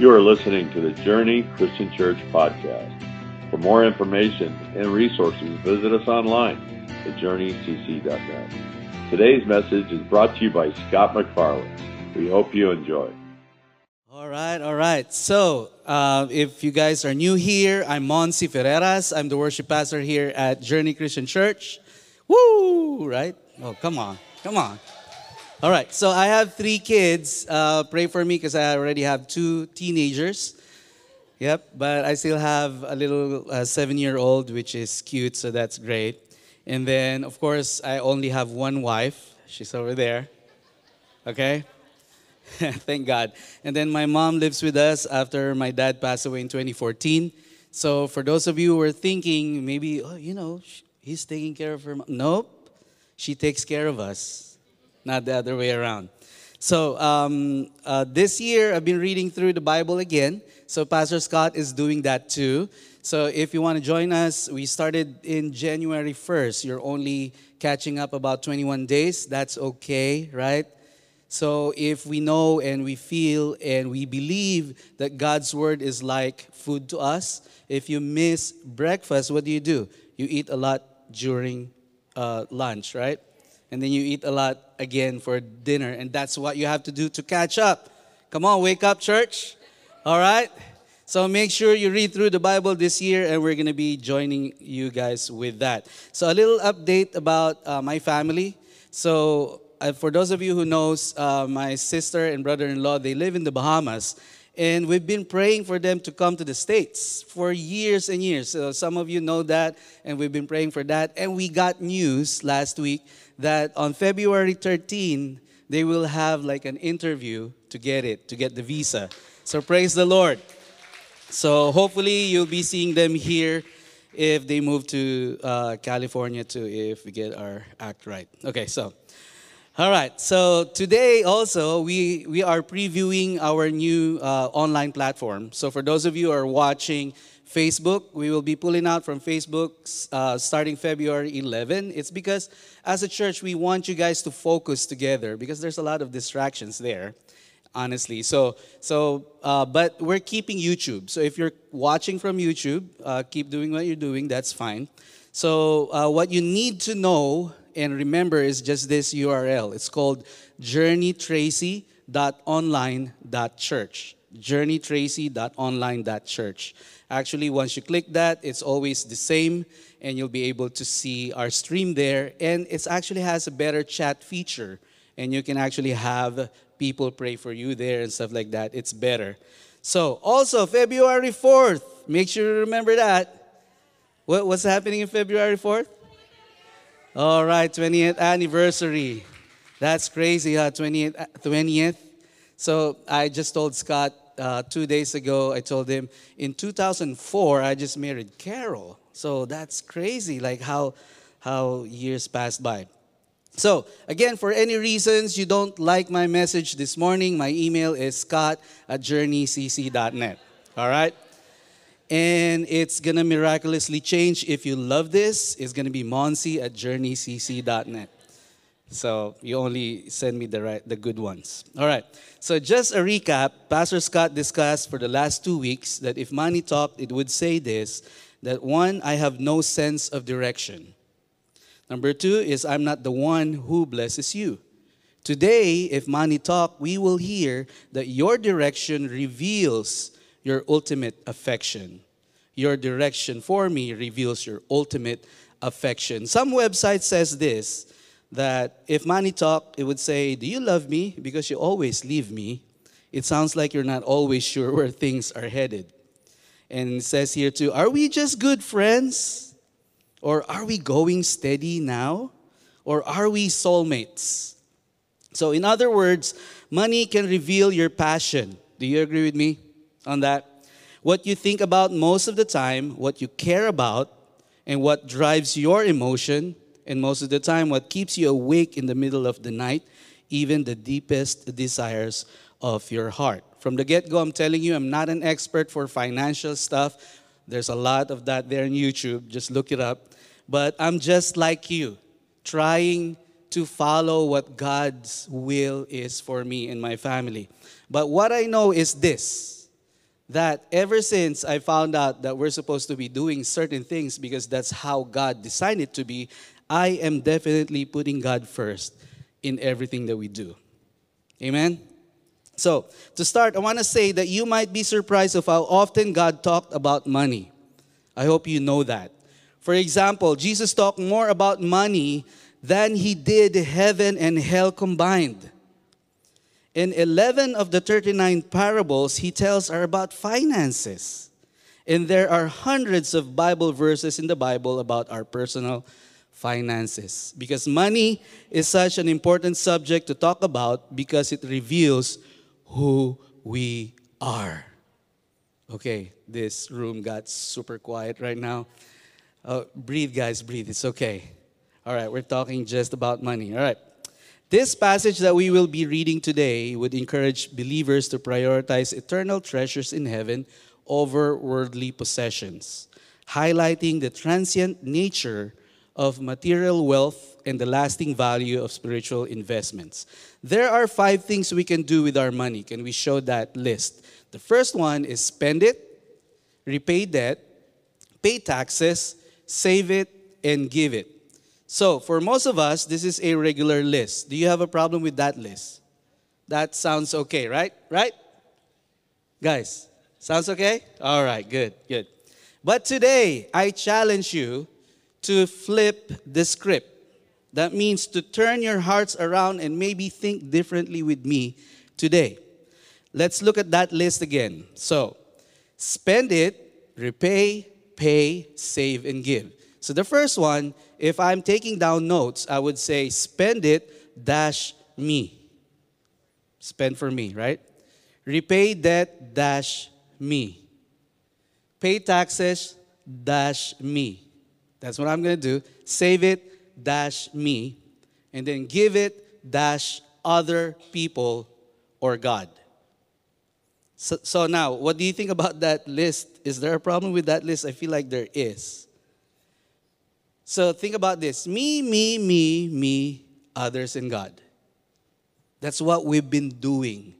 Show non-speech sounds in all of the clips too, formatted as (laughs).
You are listening to the Journey Christian Church podcast. For more information and resources, visit us online at journeycc.net. Today's message is brought to you by Scott McFarland. We hope you enjoy. All right, all right. So, uh, if you guys are new here, I'm Monsi Ferreras. I'm the worship pastor here at Journey Christian Church. Woo! Right? Oh, come on, come on. All right, so I have three kids. Uh, pray for me because I already have two teenagers. Yep, but I still have a little uh, seven year old, which is cute, so that's great. And then, of course, I only have one wife. She's over there. Okay? (laughs) Thank God. And then my mom lives with us after my dad passed away in 2014. So, for those of you who are thinking, maybe, oh, you know, he's taking care of her. Nope, she takes care of us not the other way around. So um, uh, this year I've been reading through the Bible again. So Pastor Scott is doing that too. So if you want to join us, we started in January 1st. You're only catching up about 21 days. That's okay, right? So if we know and we feel and we believe that God's word is like food to us, if you miss breakfast, what do you do? You eat a lot during uh, lunch, right? And then you eat a lot again for dinner. And that's what you have to do to catch up. Come on, wake up, church. All right? So make sure you read through the Bible this year, and we're going to be joining you guys with that. So a little update about uh, my family. So uh, for those of you who knows, uh, my sister and brother-in-law, they live in the Bahamas. And we've been praying for them to come to the States for years and years. So some of you know that, and we've been praying for that. And we got news last week that on February 13, they will have like an interview to get it, to get the visa. So praise the Lord. So hopefully you'll be seeing them here if they move to uh, California too, if we get our act right. Okay, so. All right, so today also we, we are previewing our new uh, online platform. So for those of you who are watching Facebook. We will be pulling out from Facebook uh, starting February 11. It's because as a church, we want you guys to focus together because there's a lot of distractions there, honestly. So, so uh, but we're keeping YouTube. So if you're watching from YouTube, uh, keep doing what you're doing. That's fine. So uh, what you need to know and remember is just this URL. It's called journeytracy.online.church. journeytracy.online.church. Actually, once you click that, it's always the same, and you'll be able to see our stream there. And it actually has a better chat feature, and you can actually have people pray for you there and stuff like that. It's better. So, also, February 4th, make sure you remember that. What, what's happening in February 4th? All right, 20th anniversary. That's crazy, huh? 20th, 20th. So I just told Scott uh, two days ago, I told him in 2004, I just married Carol. So that's crazy, like how, how years passed by. So, again, for any reasons you don't like my message this morning, my email is scott at journeycc.net. All right? And it's going to miraculously change. If you love this, it's going to be monsi at journeycc.net. So you only send me the right, the good ones. All right. So just a recap, Pastor Scott discussed for the last two weeks that if money talked, it would say this: that one, I have no sense of direction. Number two is I'm not the one who blesses you. Today, if money talk, we will hear that your direction reveals your ultimate affection. Your direction for me reveals your ultimate affection. Some website says this that if money talk, it would say, Do you love me? Because you always leave me. It sounds like you're not always sure where things are headed. And it says here too, Are we just good friends? Or are we going steady now? Or are we soulmates? So, in other words, money can reveal your passion. Do you agree with me on that? What you think about most of the time, what you care about, and what drives your emotion and most of the time, what keeps you awake in the middle of the night, even the deepest desires of your heart. From the get go, I'm telling you, I'm not an expert for financial stuff. There's a lot of that there on YouTube. Just look it up. But I'm just like you, trying to follow what God's will is for me and my family. But what I know is this that ever since I found out that we're supposed to be doing certain things because that's how God designed it to be, I am definitely putting God first in everything that we do. Amen? So, to start, I want to say that you might be surprised of how often God talked about money. I hope you know that. For example, Jesus talked more about money than he did heaven and hell combined. In 11 of the 39 parables he tells are about finances. And there are hundreds of Bible verses in the Bible about our personal finances. Because money is such an important subject to talk about because it reveals who we are. Okay, this room got super quiet right now. Uh, breathe, guys, breathe. It's okay. All right, we're talking just about money. All right. This passage that we will be reading today would encourage believers to prioritize eternal treasures in heaven over worldly possessions, highlighting the transient nature of material wealth and the lasting value of spiritual investments. There are five things we can do with our money. Can we show that list? The first one is spend it, repay debt, pay taxes, save it, and give it. So, for most of us, this is a regular list. Do you have a problem with that list? That sounds okay, right? Right? Guys, sounds okay? All right, good, good. But today, I challenge you to flip the script. That means to turn your hearts around and maybe think differently with me today. Let's look at that list again. So, spend it, repay, pay, save, and give. So the first one, if I'm taking down notes, I would say spend it dash me. Spend for me, right? Repay debt dash me. Pay taxes dash me. That's what I'm going to do. Save it dash me. And then give it dash other people or God. So, so now, what do you think about (laughs) that list? Is there a problem with that list? I feel like there is. So think about this me, me, me, me, others, and God. That's what we've been doing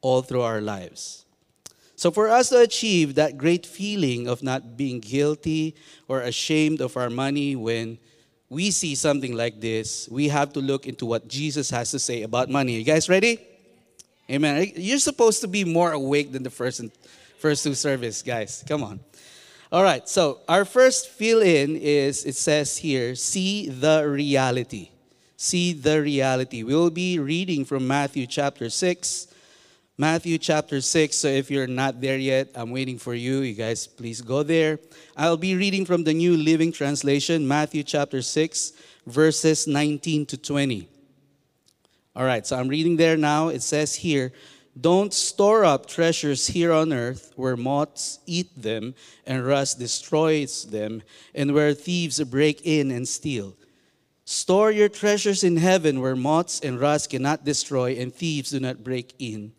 all through our lives. So, for us to achieve that great feeling of not being guilty or ashamed of our money when we see something like this, we have to look into what Jesus has to say about money. You guys ready? Amen. You're supposed to be more awake than the first and first two service, guys. Come on. All right. So our first fill in is it says here, see the reality. See the reality. We'll be reading from Matthew chapter 6. Matthew chapter 6. So if you're not there yet, I'm waiting for you. You guys, please go there. I'll be reading from the New Living Translation, Matthew chapter 6, verses 19 to 20. All right, so I'm reading there now. It says here, don't store up treasures here on earth where moths eat them and rust destroys them, and where thieves break in and steal. Store your treasures in heaven where moths and rust cannot destroy and thieves do not break in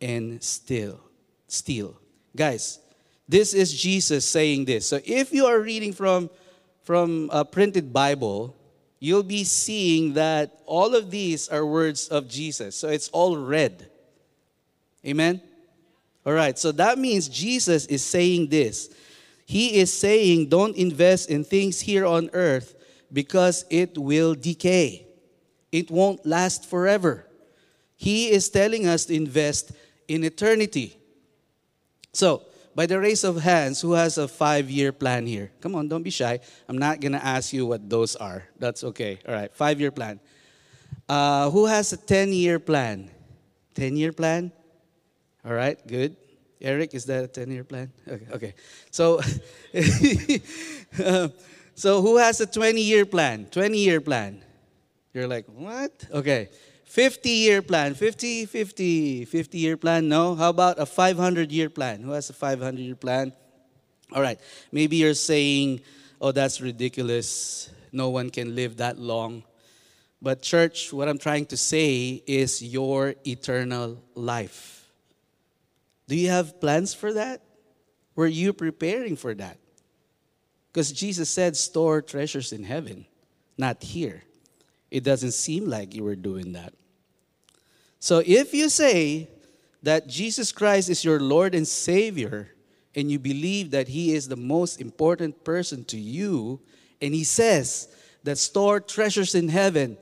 and still. Steal. Guys, this is Jesus saying this. So if you are reading from from a printed Bible, you'll be seeing that all of these are words of Jesus. So it's all red. Amen? All right, so that means Jesus is saying this. He is saying, don't invest in things here on earth because it will decay, it won't last forever. He is telling us to invest in eternity. So, by the raise of hands, who has a five year plan here? Come on, don't be shy. I'm not going to ask you what those are. That's okay. All right, five year plan. Uh, who has a 10 year plan? 10 year plan? All right, good. Eric, is that a 10 year plan? Okay, okay. So, (laughs) uh, so who has a 20 year plan? 20 year plan? You're like, what? Okay. 50 year plan, 50, 50, 50 year plan? No. How about a 500 year plan? Who has a 500 year plan? All right. Maybe you're saying, oh, that's ridiculous. No one can live that long. But, church, what I'm trying to say is your eternal life. Do you have plans for that? Were you preparing for that? Because Jesus said, store treasures in heaven, not here. It doesn't seem like you were doing that. So if you say, that Jesus Christ is your Lord and Savior, and you believe that He is the most important person to you, and He says that store treasures in heaven,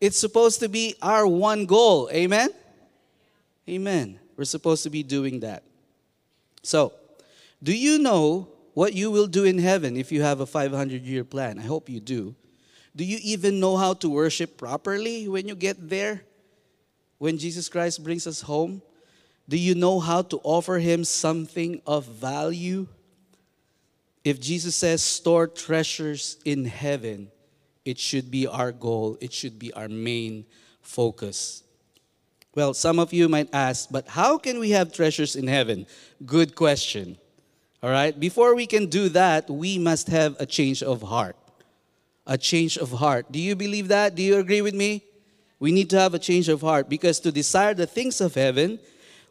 it's supposed to be our one goal. Amen? Amen. We're supposed to be doing that. So, do you know what you will do in heaven if you have a 500 year plan? I hope you do. Do you even know how to worship properly when you get there? When Jesus Christ brings us home? Do you know how to offer Him something of value? If Jesus says, store treasures in heaven, it should be our goal, it should be our main focus. Well, some of you might ask, but how can we have treasures in heaven? Good question. All right, before we can do that, we must have a change of heart. A change of heart. Do you believe that? Do you agree with me? We need to have a change of heart because to desire the things of heaven,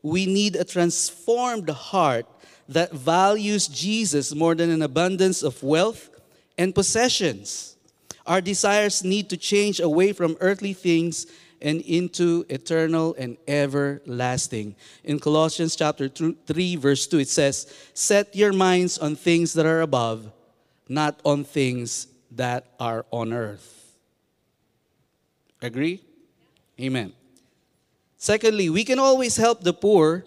we need a transformed heart that values Jesus more than an abundance of wealth and possessions. Our desires need to change away from earthly things and into eternal and everlasting. In Colossians chapter 3 verse 2 it says, "Set your minds on things that are above, not on things that are on earth." Agree? Amen. Secondly, we can always help the poor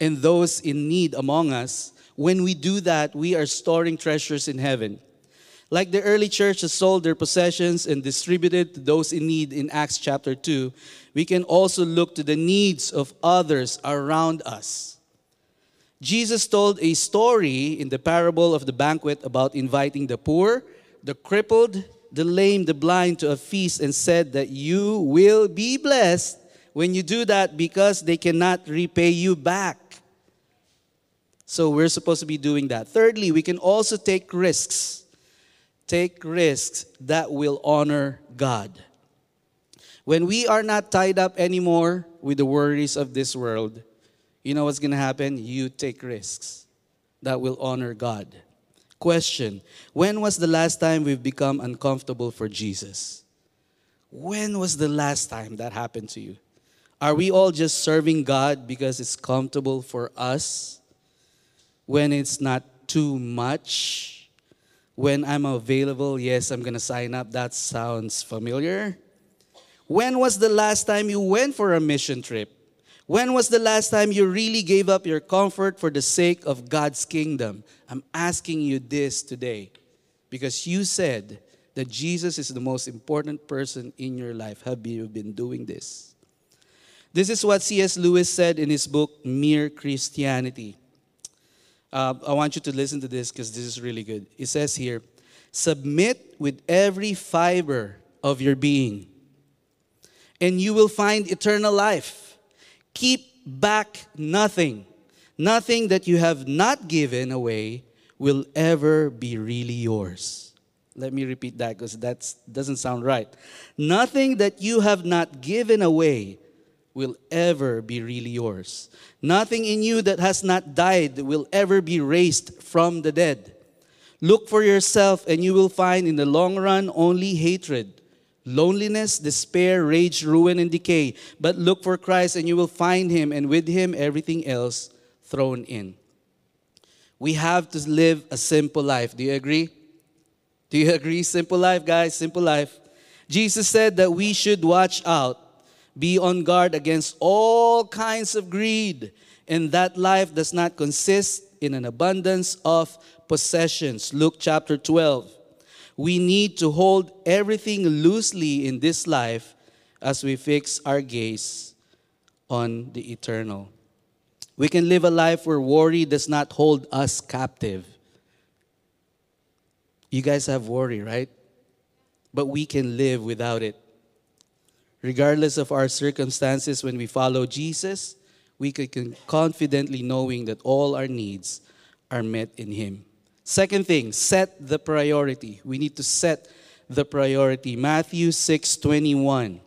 and those in need among us. When we do that, we are storing treasures in heaven. Like the early church has sold their possessions and distributed to those in need in Acts chapter 2, we can also look to the needs of others around us. Jesus told a story in the parable of the banquet about inviting the poor, the crippled, the lame, the blind to a feast and said that you will be blessed when you do that because they cannot repay you back. So we're supposed to be doing that. Thirdly, we can also take risks. Take risks that will honor God. When we are not tied up anymore with the worries of this world, you know what's going to happen? You take risks that will honor God. Question When was the last time we've become uncomfortable for Jesus? When was the last time that happened to you? Are we all just serving God because it's comfortable for us? When it's not too much? When I'm available, yes, I'm gonna sign up. That sounds familiar. When was the last time you went for a mission trip? When was the last time you really gave up your comfort for the sake of God's kingdom? I'm asking you this today because you said that Jesus is the most important person in your life. Have you been doing this? This is what C.S. Lewis said in his book, Mere Christianity. Uh, I want you to listen to this because this is really good. It says here, submit with every fiber of your being, and you will find eternal life. Keep back nothing. Nothing that you have not given away will ever be really yours. Let me repeat that because that doesn't sound right. Nothing that you have not given away will ever be really yours. Nothing in you that has not died will ever be raised from the dead. Look for yourself, and you will find in the long run only hatred, loneliness, despair, rage, ruin, and decay. But look for Christ, and you will find him, and with him everything else thrown in. We have to live a simple life. Do you agree? Do you (laughs) agree? Simple life, guys, simple life. Jesus said that we should watch out be on guard against all kinds of greed, and that life does not consist in an abundance of possessions. Luke chapter 12. We need to hold everything loosely in this life as we fix our gaze on the eternal. We can live a life where worry does not hold us captive. You guys have worry, right? But we can live without it. Regardless of our circumstances, when we follow Jesus, we can confidently knowing that all our needs are met in Him. Second thing, set the priority. We need to set the priority. Matthew 6 21.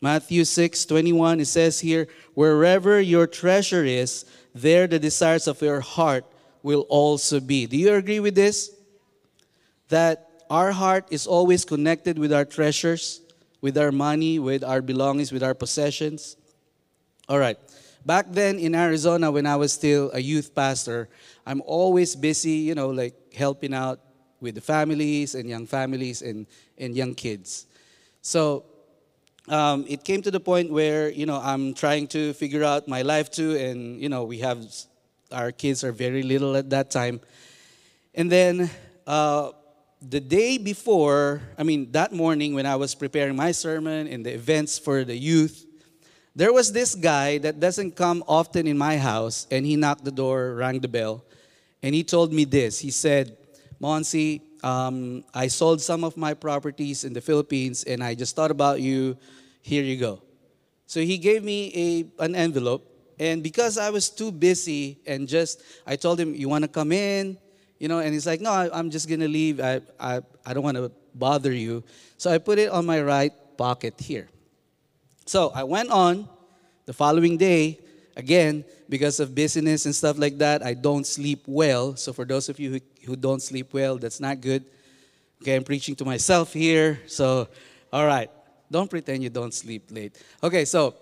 Matthew 6 21, it says here, Wherever your treasure is, there the desires of your heart will also be. Do you agree with this? That our heart is always connected with our treasures? with our money, with our belongings, with our possessions. All right. Back then in Arizona, when I was still a youth pastor, I'm always busy, you know, like helping out with the families and young families and, and young kids. So um, it came to the point where, you know, I'm trying to figure out my life too, and, you know, we have, our kids are very little at that time. And then uh, the day before, I mean, that morning when I was preparing my sermon and the events for the youth, there was this guy that doesn't come often in my house, and he knocked the door, rang the bell, and he told me this. He said, Monsi, um, I sold some of my properties in the Philippines, and I just thought about you. Here you go. So he gave me a, an envelope, and because I was too busy and just, I told him, You want to come in? You know, and he's like, No, I, am just going to leave. I, I, I don't want to bother you. So I put it on my right pocket here. So I went on the following day, again, because of business and stuff like that, I don't sleep well. So for those of you who, who don't sleep well, that's not good. Okay, I'm preaching to myself here. So, all right, don't pretend you don't sleep late. Okay, so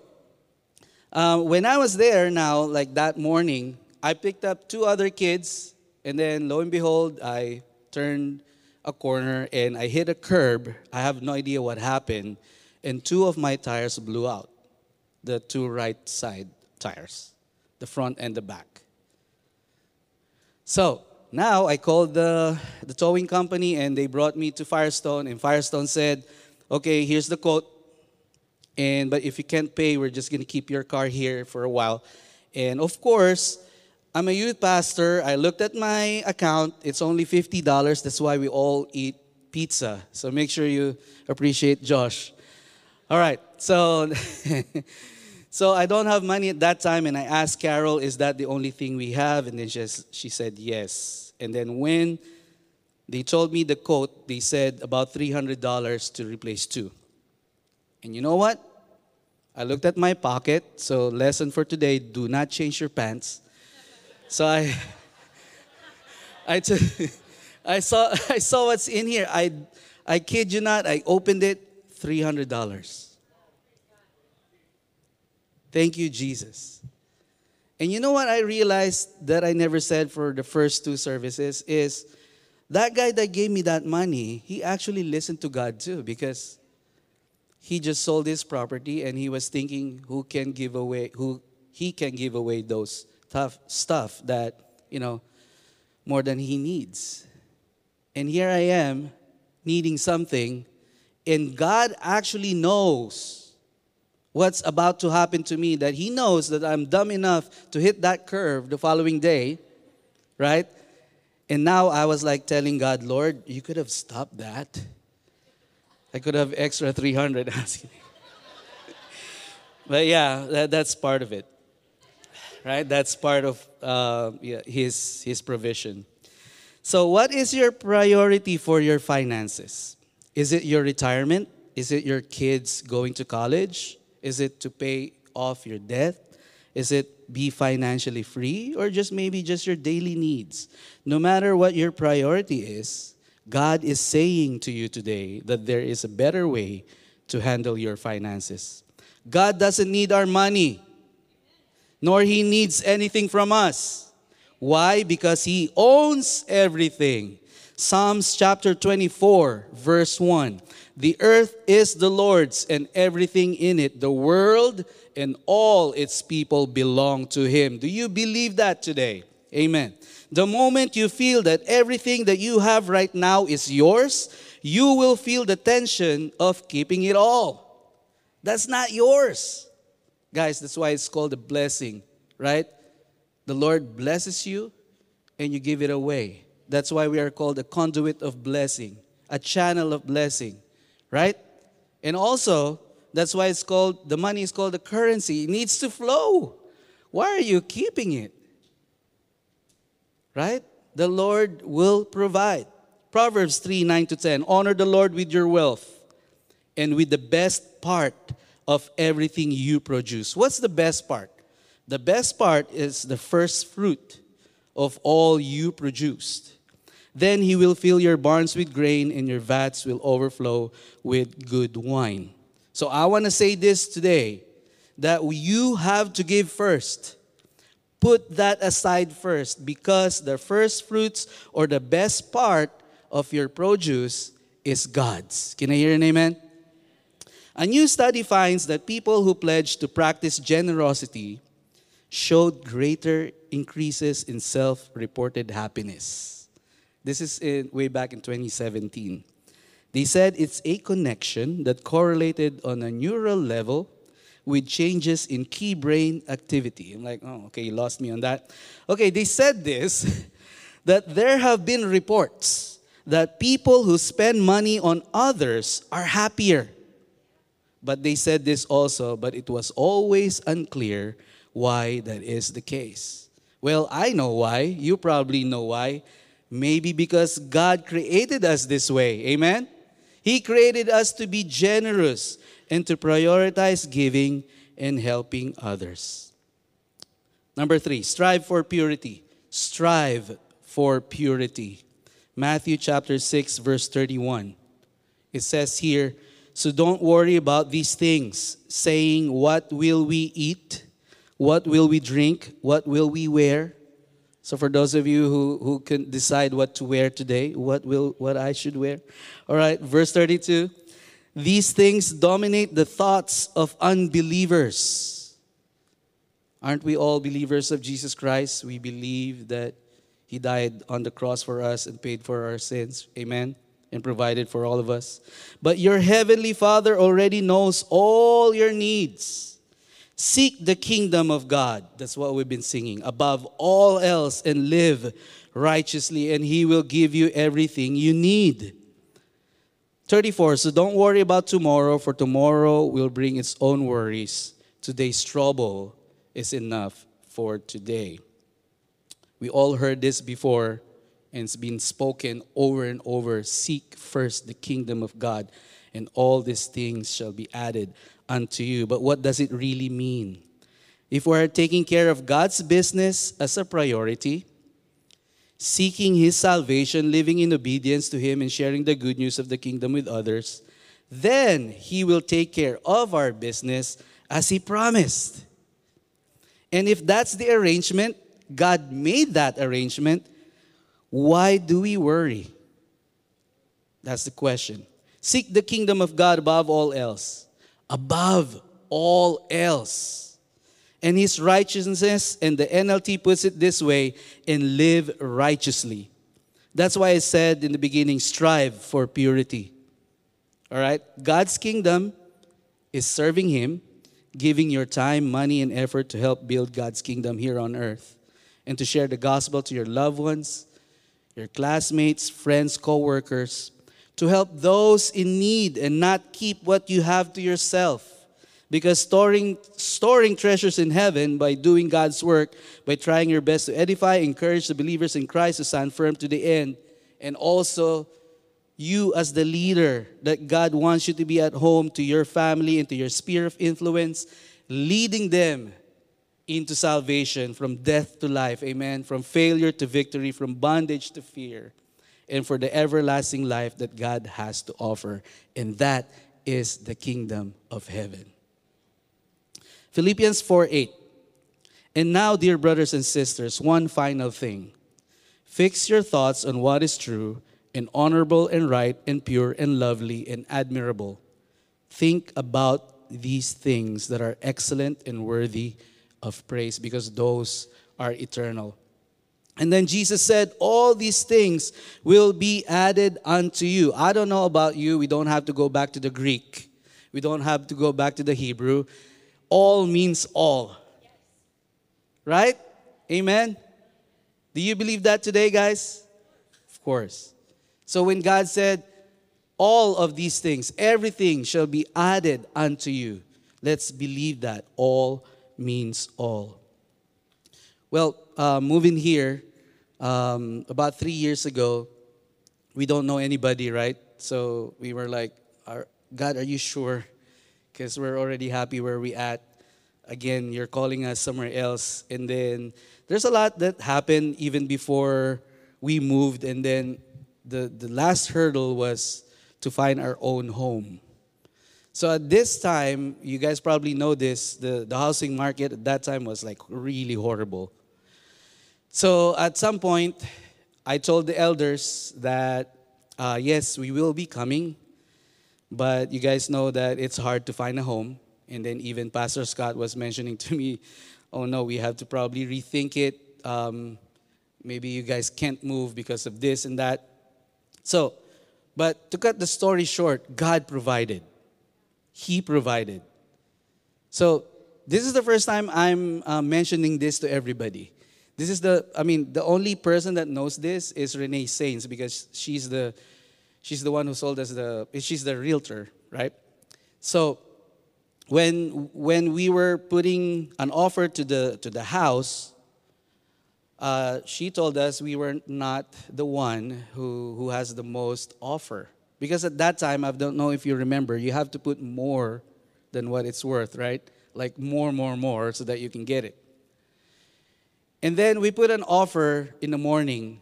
uh, when I was there now, like that morning, I picked up two other kids, and then lo and behold, I turned a corner and I hit a curb. I have no idea what happened and two of my tires blew out the two right side tires, the front and the back. So now I called the, the towing company and they brought me to Firestone, and Firestone said, okay, here's the quote. And but if you can't pay, we're just gonna keep your car here for a while. And of course, I'm a youth pastor. I looked at my account. It's only $50. That's why we all eat pizza. So make sure you appreciate Josh. All right. So (laughs) so I don't have money at that time and I asked Carol, is that the only thing we have? And then she, she said yes. And then when they told me the quote, they said about $300 to replace two. And you know what? I looked at my pocket. So lesson for today, do not change your pants. So I (laughs) I took. (laughs) I saw I saw what's in here. I I kid you not, I opened it $300. Thank you, Jesus. And you know what I realized that I never said for the first two services is that guy that gave me that money, he actually listened to God too because he just sold his property and he was thinking who can give away who he can give away those tough stuff that, you know, more than he needs. And here I am needing something and God actually knows what's about to happen to me, that He knows that I'm dumb enough to hit that curve the following day, right? And now I was like telling God, Lord, you could have stopped that. I could have extra 300 (laughs) asking. but yeah, that, that's part of it, right? That's part of uh, yeah, his, his provision. So, what is your priority for your finances? Is it your retirement? Is it your kids going to college? Is it to pay off your debt? Is it be financially free or just maybe just your daily needs? No matter what your priority is, God is saying to you today that there is a better way to handle your finances. God doesn't need our money, nor he needs anything from us. Why? Because he owns everything. Psalms chapter 24, verse 1. The earth is the Lord's and everything in it, the world and all its people belong to Him. Do you believe that today? Amen. The moment you feel that everything that you have right now is yours, you will feel the tension of keeping it all. That's not yours. Guys, that's why it's called a blessing, right? The Lord blesses you and you give it away. That's why we are called a conduit of blessing, a channel of blessing, right? And also, that's why it's called, the money is called the currency. It needs to flow. Why are you keeping it? Right? The Lord will provide. Proverbs 3 9 to 10. Honor the Lord with your wealth and with the best part of everything you produce. What's the best part? The best part is the first fruit of all you produced. Then he will fill your barns with grain, and your vats will overflow with good wine. So I want to say this today that you have to give first. Put that aside first because the first fruits or the best part of your produce is God's. Can I hear an amen? A new study finds that people who pledged to practice generosity showed greater increases in self reported happiness. This is in, way back in 2017. They said it's a connection that correlated on a neural level with changes in key brain activity. I'm like, oh, okay, you lost me on that. Okay, they said this (laughs) that there have been reports that people who spend money on others are happier. But they said this also, but it was always unclear why that is the case. Well, I know why. You probably know why. Maybe because God created us this way. Amen? He created us to be generous and to prioritize giving and helping others. Number three, strive for purity. Strive for purity. Matthew chapter 6, verse 31. It says here, So don't worry about these things, saying, What will we eat? What will we drink? What will we wear? So for those of you who, who can decide what to wear today, what will what I should wear? All right, verse 32. These things dominate the thoughts of unbelievers. Aren't we all believers of Jesus Christ? We believe that He died on the cross for us and paid for our sins. Amen. And provided for all of us. But your heavenly Father already knows all your needs. Seek the kingdom of God. That's what we've been singing. Above all else, and live righteously, and He will give you everything you need. 34. So don't worry about tomorrow, for tomorrow will bring its own worries. Today's trouble is enough for today. We all heard this before, and it's been spoken over and over. Seek first the kingdom of God, and all these things shall be added unto you. But what does it really mean? If we're taking care of God's business as a priority, seeking his salvation, living in obedience to him, and sharing the good news of the kingdom with others, then he will take care of our business as he promised. And if that's the arrangement, God made that arrangement, why do we worry? That's the question. Seek the kingdom of God above all else. Above all else and his righteousness, and the NLT puts it this way, and live righteously. That's why I said in the beginning, strive for purity. All right? God's kingdom is serving him, giving your time, money, and effort to help build God's kingdom here on earth, and to share the gospel to your loved ones, your classmates, friends, co workers, to help those in need and not keep what you have to yourself because storing, storing treasures in heaven by doing God's work, by trying your best to edify, encourage the believers in Christ to stand firm to the end, and also you as the leader that God wants you to be at home to your family and to your sphere of influence, leading them into salvation from death to life. Amen. From failure to victory, from bondage to fear, and for the everlasting life that God has to offer. And that is the kingdom of heaven. Philippians 4 8. And now, dear brothers and sisters, one final thing. Fix your thoughts on what is true and honorable and right and pure and lovely and admirable. Think about these things that are excellent and worthy of praise because those are eternal. And then Jesus said, All these things will be added unto you. I don't know about you. We don't have to go back to the Greek, we don't have to go back to the Hebrew all means all. Right? Amen? Do you believe that today, guys? Of course. So when God said, all of these things, everything shall be added unto you, let's believe that all means all. Well, uh, moving here, um, about three years ago, we don't know anybody, right? So we were like, God, are you sure? because we're already happy where we at. Again, you're calling us somewhere else. And then there's a lot that happened even before we moved. And then the, the last hurdle was to find our own home. So at this time, you guys probably know this, the, the housing market at that time was like really horrible. So at some point, I told the elders that, uh, yes, we will be coming, but you guys know that it's hard to find a home. And then even Pastor Scott was mentioning to me, oh no, we have to probably rethink it. Um, maybe you guys can't move because of this and that. So, but to cut the story short, God provided. He provided. So, this is the first time I'm uh, mentioning this to everybody. This is the, I mean, the only person that knows this is Renee Saints because she's the, she's the one who sold us the, she's the realtor, right? So, when when we were putting an offer to the to the house, uh, she told us we were not the one who who has the most offer because at that time I don't know if you remember you have to put more than what it's worth, right? Like more, more, more, so that you can get it. And then we put an offer in the morning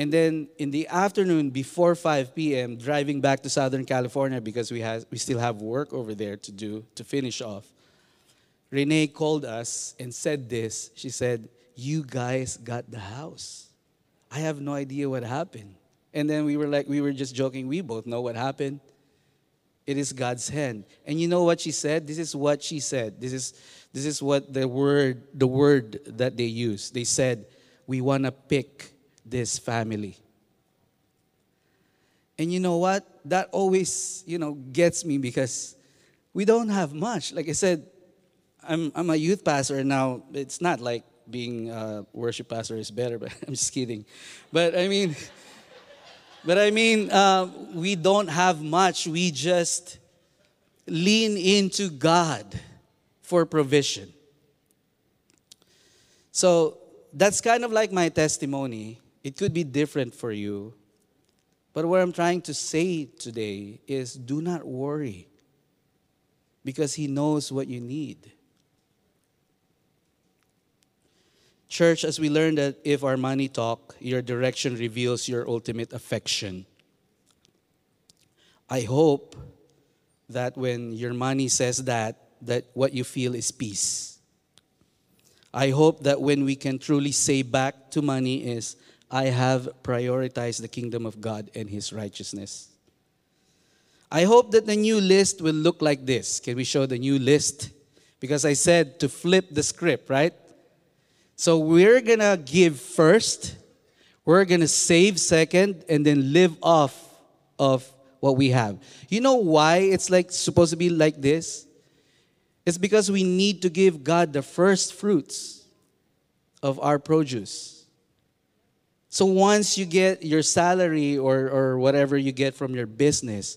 and then in the afternoon, before 5 p.m., driving back to Southern California because we, have, we still have work over there to do to finish off. Renee called us and said this. She said, You guys got the house. I have no idea what happened. And then we were like, we were just joking. We both know what happened. It is God's hand. And you know what she said? This is what she said. This is this is what the word the word that they use. They said, "We want to pick this family. And you know what? That always, you know, gets me because we don't have much. Like I said, I'm, I'm a youth pastor now. It's not like being a worship pastor is better, (laughs) but I'm just kidding. But I mean, but I mean, uh, we don't have much. We just lean into God for provision. So that's kind of like my testimony. It could be different for you. But what I'm trying to say today is do not worry because He knows what you need. Church, as we learned that if our money talk, your direction reveals your ultimate affection. I hope that when your money says that, that what you feel is peace. I hope that when we can truly say back to money is, I have prioritized the kingdom of God and his righteousness. I hope that the new list will look like this. Can we show the new list? Because I said to flip the script, right? So we're going to give first, we're going to save second, and then live off of what we have. You know why it's like supposed to be like this? It's because we need to give God the first fruits of our produce. So once you get your salary or, or whatever you get from your business,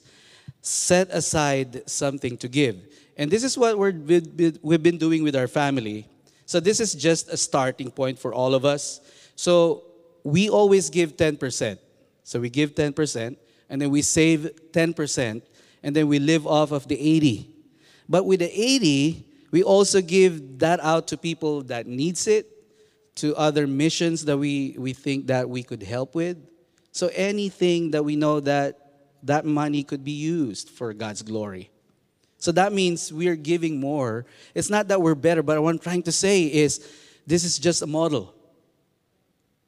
set aside something to give. And this is what we're, we've been doing with our family. So this is just a starting point for all of us. So we always give 10%. So we give 10%, and then we save 10%, and then we live off of the 80. But with the 80, we also give that out to people that needs it to other missions that we, we think that we could help with. So anything that we know that that money could be used for God's glory. So that means we're giving more. It's not that we're better, but what I'm trying to say is this is just a model.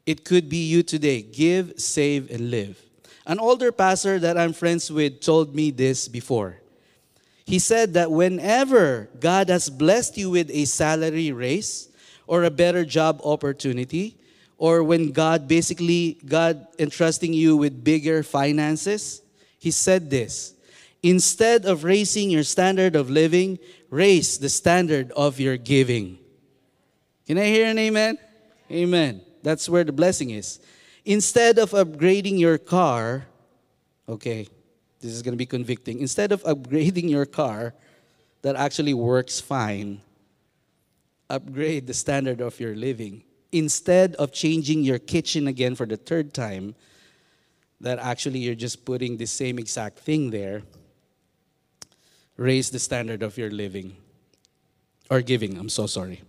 It could be you today. Give, save, and live. An older pastor that I'm friends with told me this before. He said that whenever God has blessed you with a salary raise, or a better job opportunity or when God basically God entrusting you with bigger finances, he said this, instead of raising your standard of living, raise the standard of your giving. Can I hear an amen? Amen. That's where the blessing is. Instead of upgrading your car, okay, this is going to be convicting. Instead of upgrading your car that actually works fine, upgrade the standard of your living. Instead of changing your kitchen again for the third time, that actually you're just putting the same exact thing there, raise the standard of your living or giving. I'm so sorry.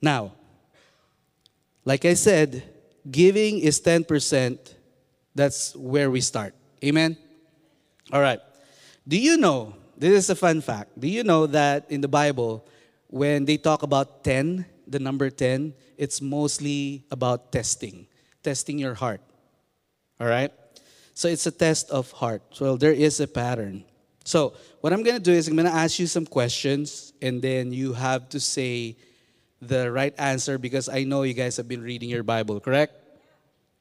Now, like I said, giving is 10%. That's where we start. Amen? All right. Do you know this is a fun fact. Do you know that in the Bible, when they talk about 10, the number 10, it's mostly about testing, testing your heart. All right? So it's a test of heart. So there is a pattern. So what I'm going to do is I'm going to ask you some questions, and then you have to say the right answer because I know you guys have been reading your Bible, correct?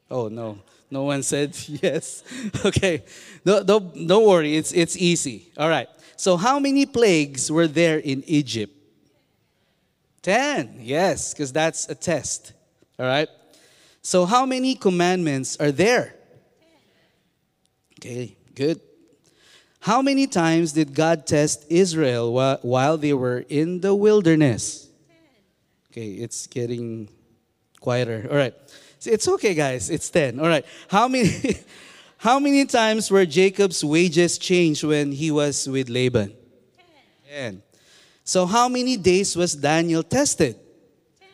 Oh, no. No one said (laughs) yes. (laughs) okay. No, don't, don't worry. It's, it's easy. All right. So, how many plagues were there in Egypt? Ten. Yes, because that's a test. All right. So, how many commandments are there? Okay, good. How many times did God test Israel while they were in the wilderness? Okay, it's getting quieter. All right. It's okay, guys. It's 10. All right. How many (laughs) how many times were Jacob's wages changed when he was with Laban? 10. So how many days was Daniel tested? 10.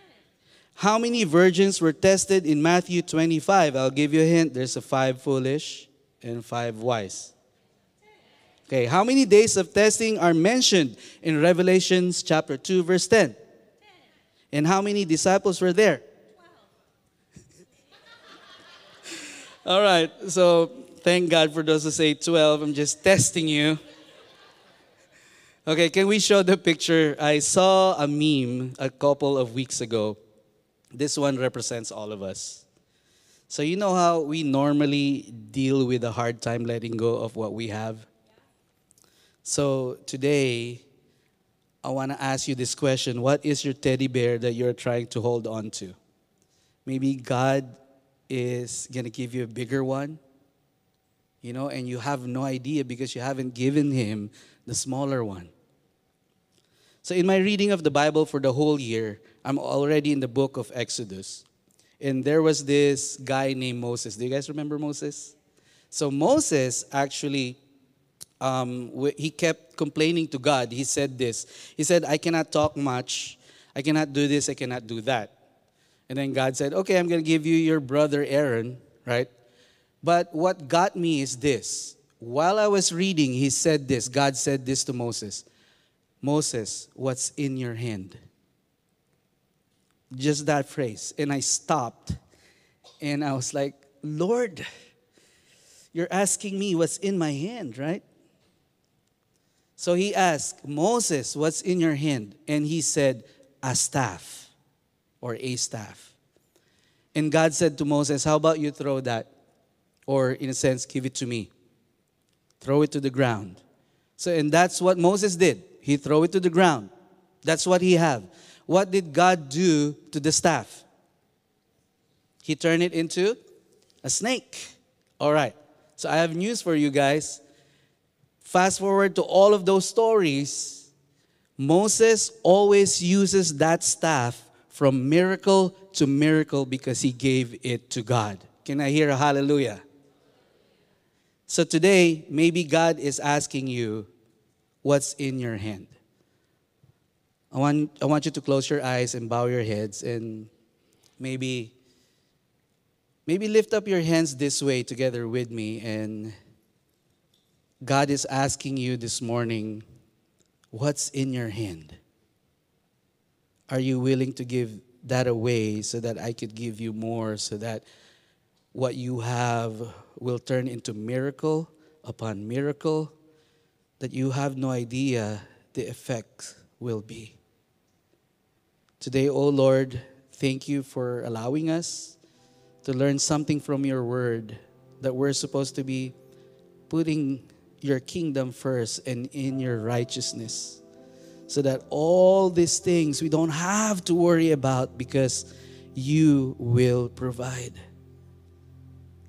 How many virgins were tested in Matthew 25? I'll give you a hint. There's a five foolish and five wise. Okay, how many days of testing are mentioned in Revelations chapter 2 verse 10? 10. And how many disciples were there? (laughs) All right, so thank God for those who say 12. I'm just testing you. Okay, can we show the picture? I saw a meme a couple of weeks ago. This one represents all of us. So, you know how we normally deal with a hard time letting go of what we have? So, today, I want to ask you this question What is your teddy bear that you're trying to hold on to? Maybe God is going to give you a bigger one, you know, and you have no idea because you haven't given him the smaller one. So, in my reading of the Bible for the whole year, I'm already in the book of Exodus. And there was this guy named Moses. Do you guys remember Moses? So, Moses actually, um, he kept complaining to God. He said this He said, I cannot talk much. I cannot do this. I cannot do that. And then God said, Okay, I'm going to give you your brother Aaron, right? But what got me is this. While I was reading, he said this. God said this to Moses Moses, what's in your hand? Just that phrase. And I stopped and I was like, Lord, you're asking me what's in my hand, right? So he asked, Moses, what's in your hand? And he said, a staff or a staff. And God said to Moses, How about you throw that? Or, in a sense, give it to me. Throw it to the ground. So, and that's what Moses did. He threw it to the ground. That's what he had. What did God do to the staff? He turned it into a snake. All right. So I have news for you guys. Fast forward to all of those stories. Moses always uses that staff from miracle to miracle because he gave it to God. Can I hear a hallelujah? So today, maybe God is asking you, what's in your hand? I want, I want you to close your eyes and bow your heads and maybe maybe lift up your hands this way together with me and God is asking you this morning, what's in your hand? Are you willing to give that away so that I could give you more, so that what you have will turn into miracle upon miracle that you have no idea the effect will be. Today, oh Lord, thank you for allowing us to learn something from your word that we're supposed to be putting your kingdom first and in your righteousness so that all these things we don't have to worry about because you will provide.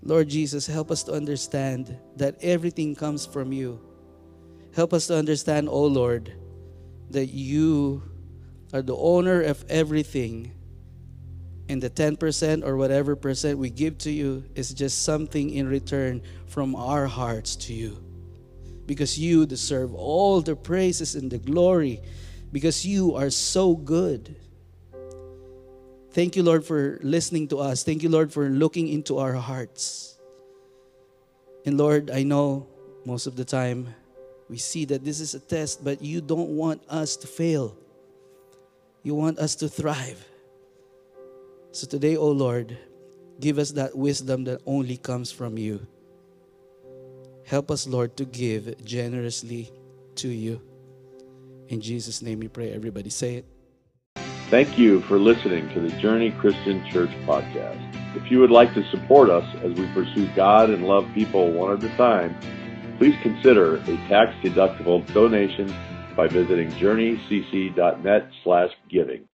Lord Jesus, help us to understand that everything comes from you. Help us to understand, oh Lord, that you are the owner of everything. And the 10% or whatever percent we give to you is just something in return from our hearts to you because you deserve all the praises and the glory because you are so good. Thank you, Lord, for listening to us. Thank you, Lord, for looking into our hearts. And Lord, I know most of the time We see that this is a test, but you don't want us to fail. You want us to thrive. So today, O oh Lord, give us that wisdom that only comes from you. Help us, Lord, to give generously to you. In Jesus' name we pray. Everybody say it. Thank you for listening to the Journey Christian Church podcast. If you would like to support us as we pursue God and love people one at a time, please consider a tax-deductible donation by visiting journeycc.net slash giving.